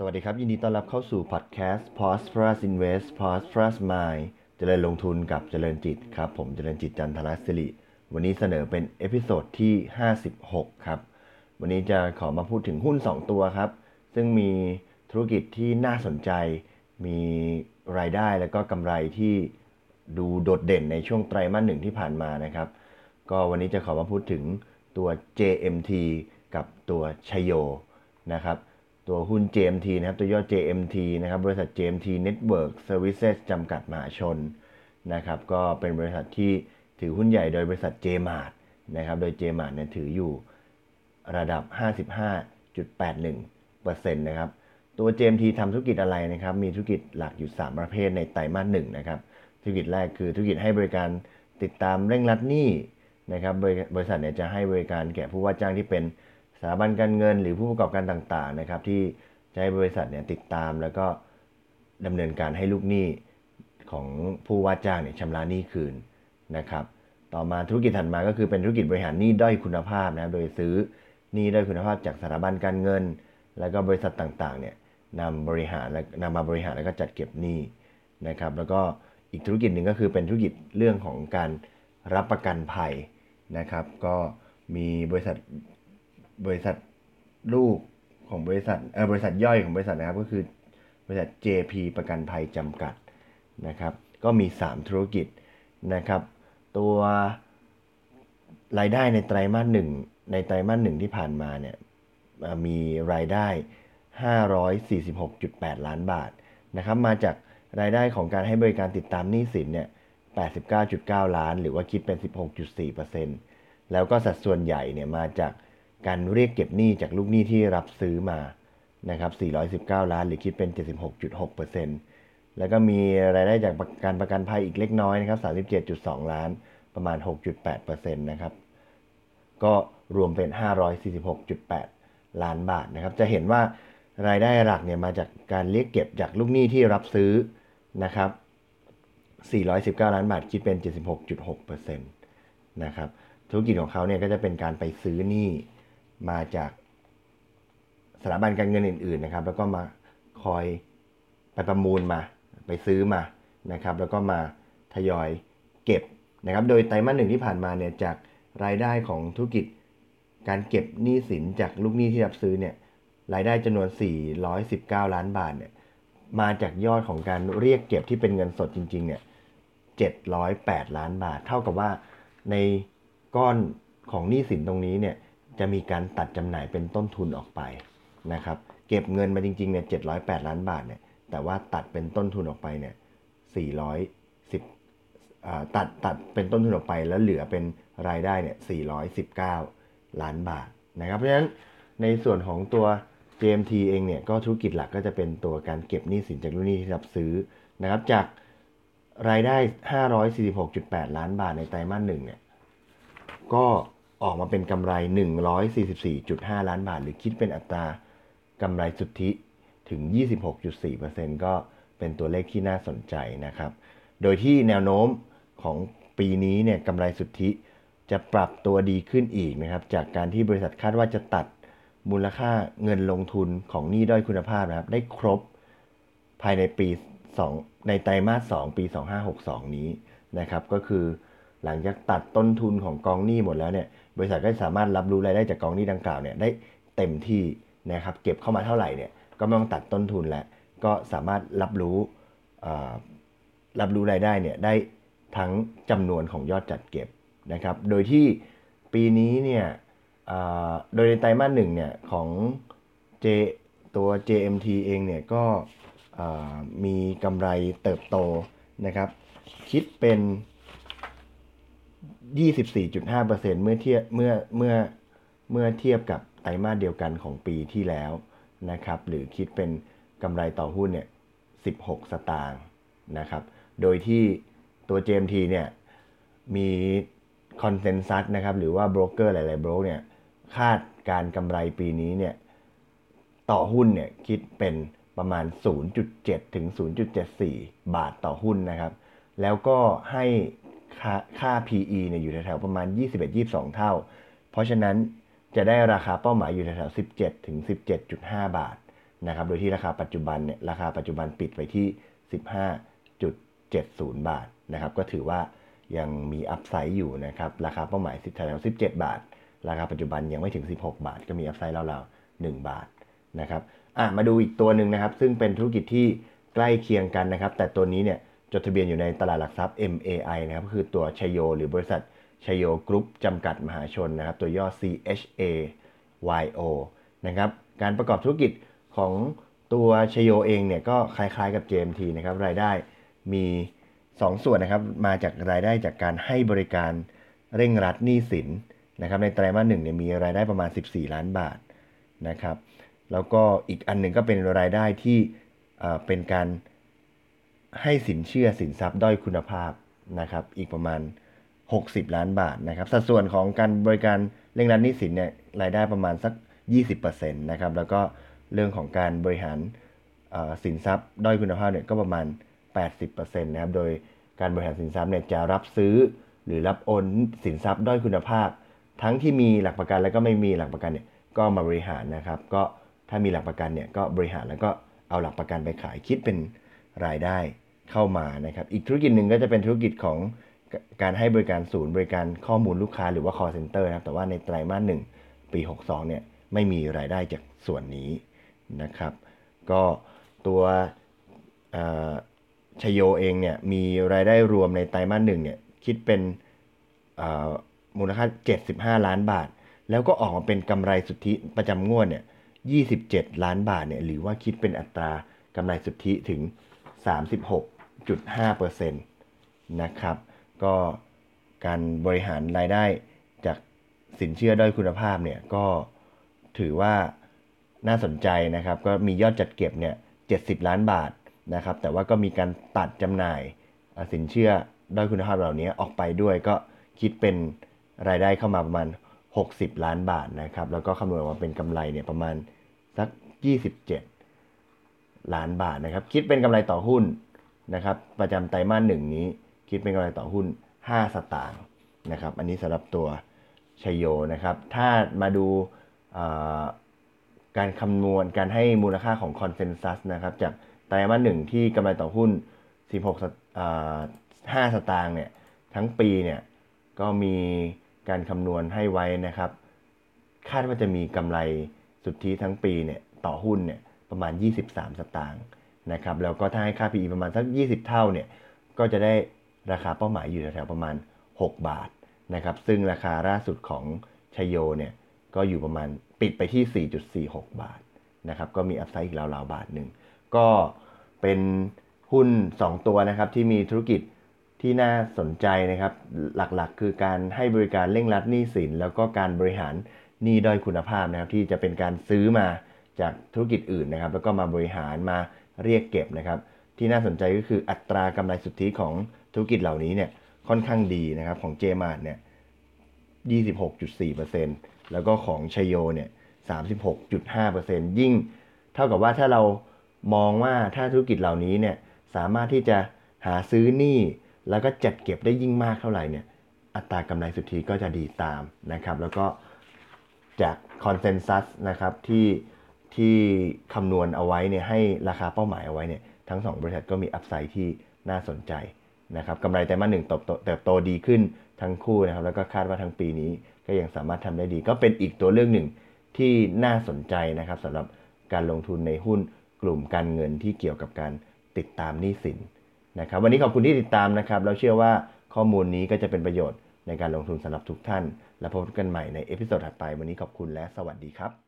สวัสดีครับ ยินดีต้อนรับเข้าสู่พอดแคสต์ Prosperous Invest Prosperous Mind เจริญลงทุนกับเจริญจิตครับ ผมเจริญจิตจันทรศิริ วันนี้เสนอเป็น episode ที่ 56 ครับ วันนี้จะขอมาพูดถึงหุ้น 2 ตัวครับ ซึ่งมีธุรกิจที่น่าสนใจ มีรายได้และก็กำไรที่ดูโดดเด่นในช่วงไตรมาสหนึ่งที่ผ่านมานะครับ ก็วันนี้จะขอมาพูดถึงตัว JMT กับตัวชโยนะครับ ตัวหุ้น JMT นะครับตัวย่อ JMT นะครับบริษัท JMT Network Services จำกัดมหาชนนะครับก็เป็นบริษัทที่ถือหุ้นใหญ่โดยบริษัท JMart นะครับโดย JMart เนี่ยถืออยู่ระดับ 55.81%นะครับตัว JMT ทำธุรกิจอะไรนะครับมีธุรกิจหลักอยู่ 3 ประเภทในไตรมาสหนึ่งนะครับธุรกิจแรกคือธุรกิจให้บริการติดตามเร่งรัดหนี้นะครับบริษัทเนี่ยจะให้บริการแก่ผู้ว่าจ้างที่เป็น สถาบันการเงินหรือผู้ประกอบการต่างๆนะครับ ที่จะให้บริษัทเนี่ยติดตามแล้วก็ดำเนินการให้ลูกหนี้ของผู้ว่าจ้างเนี่ยชำระหนี้คืนนะครับ ต่อมาธุรกิจถัดมาก็คือเป็นธุรกิจบริหารหนี้ด้อยคุณภาพนะโดยซื้อหนี้ด้อยคุณภาพจากสถาบันการเงิน แล้วก็บริษัทต่างๆเนี่ยนำบริหารและนำมาบริหารแล้วก็จัดเก็บหนี้นะครับ แล้วก็อีกธุรกิจหนึ่งก็คือเป็นธุรกิจเรื่องของการรับประกันภัยนะครับ ก็มีบริษัท บริษัทลูกของบริษัทเออบริษัทย่อยของบริษัทนะครับ ก็คือบริษัท JP ประกันภัยจำกัดนะครับ ก็มี 3 ธุรกิจนะครับ ตัวรายได้ในไตรมาสหนึ่งในไตรมาสหนึ่งที่ผ่านมาเนี่ยมีรายได้ 546.8 ล้านบาทนะครับ มาจากรายได้ของการให้บริการติดตามหนี้สินเนี่ย89.9 ล้าน หรือว่าคิดเป็น 16.4%แล้วก็สัดส่วนใหญ่เนี่ยมาจาก การเรียกเก็บหนี้จากลูกหนี้ที่รับซื้อมานะครับ 419 ล้านหรือคิดเป็น 76.6%แล้วก็มีรายได้จากการประกันภัยอีกเล็กน้อยนะครับ 37.2 ล้านประมาณ 6.8%นะครับ ก็รวมเป็น 546.8 ล้านบาทนะครับ จะเห็นว่ารายได้หลักเนี่ยมาจากการเรียกเก็บจากลูกหนี้ที่รับซื้อนะครับ 419 ล้านบาทคิดเป็น 76.6%นะครับ ธุรกิจของเขาเนี่ยก็จะเป็นการไปซื้อหนี้ มาจากสถาบันการเงินอื่น ๆนะครับ แล้วก็มาคอยไปประมูลมา ไปซื้อมานะครับ แล้วก็มาทยอยเก็บนะครับ โดยไตรมาสหนึ่งที่ผ่านมาเนี่ยจากรายได้ของธุรกิจการเก็บหนี้สินจากลูกหนี้ที่รับซื้อเนี่ยรายได้จำนวน 419 ล้านบาทเนี่ยมาจากยอดของการเรียกเก็บที่เป็นเงินสดจริงๆเนี่ย708 ล้านบาท เท่ากับว่าในก้อนของหนี้สินตรงนี้เนี่ย จะมีการตัดจำหน่ายเป็นต้นทุนออกไปนะครับ เก็บเงินมาจริงๆเนี่ย708ล้านบาทเนี่ยแต่ว่าตัดเป็นต้นทุนออกไปเนี่ย410ตัดตัดเป็นต้นทุนออกไปแล้วเหลือเป็นรายได้เนี่ย419 ล้านบาทนะครับ เพราะฉะนั้นในส่วนของตัว JMT เองเนี่ยก็ธุรกิจหลักก็จะเป็นตัวการเก็บหนี้สินจากลูกหนี้ที่รับซื้อนะครับ จากรายได้ 546.8 ล้านบาทในไตรมาสหนึ่งเนี่ยก็ ออกมาเป็นกำไร 144.5 ล้านบาท หรือคิดเป็นอัตรากำไรสุทธิถึง 26.4%ก็เป็นตัวเลขที่น่าสนใจนะครับ โดยที่แนวโน้มของปีนี้เนี่ยกำไรสุทธิจะปรับตัวดีขึ้นอีกนะครับ จากการที่บริษัทคาดว่าจะตัดมูลค่าเงินลงทุนของหนี้ด้อยคุณภาพนะครับ ได้ครบภายในปี 2 ในไตรมาส 2 ปี 2562 นี้นะครับ ก็คือหลังจากตัดต้นทุนของกองหนี้หมดแล้วเนี่ย บริษัทก็สามารถรับรู้รายได้จากกองหนี้ดังกล่าวเนี่ยได้เต็มที่นะครับเก็บเข้ามาเท่าไหร่เนี่ยก็ไม่ต้องตัดต้นทุนแล้วก็สามารถรับรู้รับรู้รายได้เนี่ยได้ทั้งจำนวนของยอดจัดเก็บนะครับ โดยที่ปีนี้เนี่ยโดยในไตรมาสหนึ่งเนี่ยของ J ตัว JMT เองเนี่ยก็มีกำไรเติบโตนะครับ คิดเป็น 24.5%เมื่อเทียบเมื่อเมื่อเมื่อเทียบกับไตรมาสเดียวกันของปีที่แล้วนะครับ หรือคิดเป็นกำไรต่อหุ้นเนี่ย16 สตางค์นะครับ โดยที่ตัว JMT เนี่ยมีคอนเซนแซสนะครับ หรือว่าโบรกเกอร์หลายๆโบรกเนี่ยคาดการกำไรปีนี้เนี่ยต่อหุ้นเนี่ยคิดเป็นประมาณ 0.7 ถึง 0.74 บาทต่อหุ้นนะครับ แล้วก็ให้ ค่าค่า PE เนี่ยอยู่แถวๆประมาณ 21-22 เท่า เพราะฉะนั้นจะได้ราคาเป้าหมายอยู่แถวๆ17 ถึง 17.5 บาทนะครับ โดยที่ราคาปัจจุบันเนี่ยราคาปัจจุบันปิดไปที่ 15.70 บาทนะครับ ก็ถือว่ายังมีอัพไซด์อยู่นะครับ ราคาเป้าหมาย10แถว17 บาท ราคาปัจจุบันยังไม่ถึง 16 บาท ก็มีอัพไซด์ราวๆ1บาทนะครับ อะมาดูอีกตัวหนึ่งนะครับ ซึ่งเป็นธุรกิจที่ใกล้เคียงกันนะครับ แต่ตัวนี้เนี่ย จดทะเบียนอยู่ในตลาดหลักทรัพย์ MAI นะครับก็คือตัวชโย หรือบริษัทชโยกรุ๊ปจำกัดมหาชนนะครับ ตัวย่อ CHAYO นะครับการประกอบธุรกิจของตัวชโยเองเนี่ยก็คล้ายๆกับ JMT นะครับรายได้มี 2 ส่วนนะครับมาจากรายได้จากการให้บริการเร่งรัดหนี้สินนะครับในไตรมาสหนึ่งเนี่ยมีรายได้ประมาณ 14 ล้านบาทนะครับแล้วก็อีกอันหนึ่งก็เป็นรายได้ที่เป็นการ ให้สินเชื่อสินทรัพย์ด้อยคุณภาพนะครับ อีกประมาณ 60 ล้านบาทนะครับ สัดส่วนของการบริการเร่งรัดหนี้สินเนี่ยรายได้ประมาณสัก 20%นะครับ แล้วก็เรื่องของการบริหารสินทรัพย์ด้อยคุณภาพเนี่ยก็ประมาณ 80%นะครับ โดยการบริหารสินทรัพย์เนี่ยจะรับซื้อหรือรับโอนสินทรัพย์ด้อยคุณภาพ ทั้งที่มีหลักประกันและก็ไม่มีหลักประกันเนี่ยก็มาบริหารนะครับ ก็ถ้ามีหลักประกันเนี่ยก็บริหารแล้วก็เอาหลักประกันไปขายคิดเป็น รายได้เข้ามานะครับ อีกธุรกิจหนึ่งก็จะเป็นธุรกิจของการให้บริการศูนย์บริการข้อมูลลูกค้าหรือว่า call center นะครับ แต่ว่าในไตรมาสหนึ่งปี 62 เนี่ยไม่มีรายได้จากส่วนนี้นะครับ ก็ตัวชโยเองเนี่ยมีรายได้รวมในไตรมาสหนึ่งเนี่ยคิดเป็นมูลค่า 75 ล้านบาท แล้วก็ออกมาเป็นกำไรสุทธิประจำงวดเนี่ย 27 ล้านบาทเนี่ยหรือว่าคิดเป็นอัตรากำไรสุทธิถึง 36.5%นะครับ ก็การบริหารรายได้จากสินเชื่อด้อยคุณภาพเนี่ยก็ถือว่าน่าสนใจนะครับ ก็มียอดจัดเก็บเนี่ย70 ล้านบาทนะครับ แต่ว่าก็มีการตัดจำหน่ายสินเชื่อด้อยคุณภาพเหล่านี้ออกไปด้วยก็คิดเป็นรายได้เข้ามาประมาณ 60 ล้านบาทนะครับ แล้วก็คำนวณออกมาเป็นกำไรเนี่ยประมาณสัก 27 ล้านบาทนะครับ คิดเป็นกำไรต่อหุ้นนะครับ ประจำไตรมาสหนึ่งนี้ คิดเป็นกำไรต่อหุ้น 5 สตางค์นะครับ อันนี้สำหรับตัวชัยโยนะครับ ถ้ามาดูการคำนวณการให้มูลค่าของคอนเซนแซสนะครับ จากไตรมาสหนึ่งที่กำไรต่อหุ้น 16 5 สตางค์เนี่ย ทั้งปีเนี่ยก็มีการคำนวณให้ไว้นะครับ คาดว่าจะมีกำไรสุทธิทั้งปีเนี่ยต่อหุ้นเนี่ย ประมาณ 23 สตางค์นะครับแล้วก็ถ้าให้ค่า PE ประมาณสัก 20 เท่าเนี่ยก็จะได้ราคาเป้าหมายอยู่แถวๆประมาณ 6 บาทนะครับซึ่งราคาล่าสุดของชโยเนี่ยก็อยู่ประมาณปิดไปที่ 4.46 บาทนะครับก็มีอัพไซด์อีกราวๆบาทหนึ่งก็เป็นหุ้น 2 ตัวนะครับที่มีธุรกิจที่น่าสนใจนะครับ หลักๆ คือการให้บริการเร่งรัดหนี้สิน แล้วก็การบริหารหนี้ด้อยคุณภาพนะครับ ที่จะเป็นการซื้อมา จากธุรกิจอื่นนะครับ แล้วก็มาบริหารมาเรียกเก็บนะครับ ที่น่าสนใจก็คืออัตรากำไรสุทธิของธุรกิจเหล่านี้เนี่ยค่อนข้างดีนะครับของเจมาร์เนี่ย26.4%แล้วก็ของชโยเนี่ย36.5%ยิ่งเท่ากับว่าถ้าเรามองว่าถ้าธุรกิจเหล่านี้เนี่ยสามารถที่จะหาซื้อหนี้แล้วก็จัดเก็บได้ยิ่งมากเท่าไหร่เนี่ยอัตรากำไรสุทธิก็จะดีตามนะครับ แล้วก็จากคอนเซนแซสนะครับที่ ที่คำนวณเอาไว้เนี่ยให้ราคาเป้าหมายเอาไว้เนี่ยทั้ง 2 บริษัทก็มีอัพไซด์ที่น่าสนใจนะครับกำไรไตรมาสหนึ่งเติบโตดีขึ้นทั้งคู่นะครับแล้วก็คาดว่าทั้งปีนี้ก็ยังสามารถทำได้ดี ก็เป็นอีกตัวเลือกหนึ่งที่น่าสนใจนะครับสำหรับการลงทุนในหุ้นกลุ่มการเงินที่เกี่ยวกับการติดตามหนี้สินนะครับวันนี้ขอบคุณที่ติดตามนะครับเราเชื่อว่าข้อมูลนี้ก็จะเป็นประโยชน์ในการลงทุนสำหรับทุกท่าน และพบกันใหม่ใน episode ถัดไปวันนี้ขอบคุณและสวัสดีครับ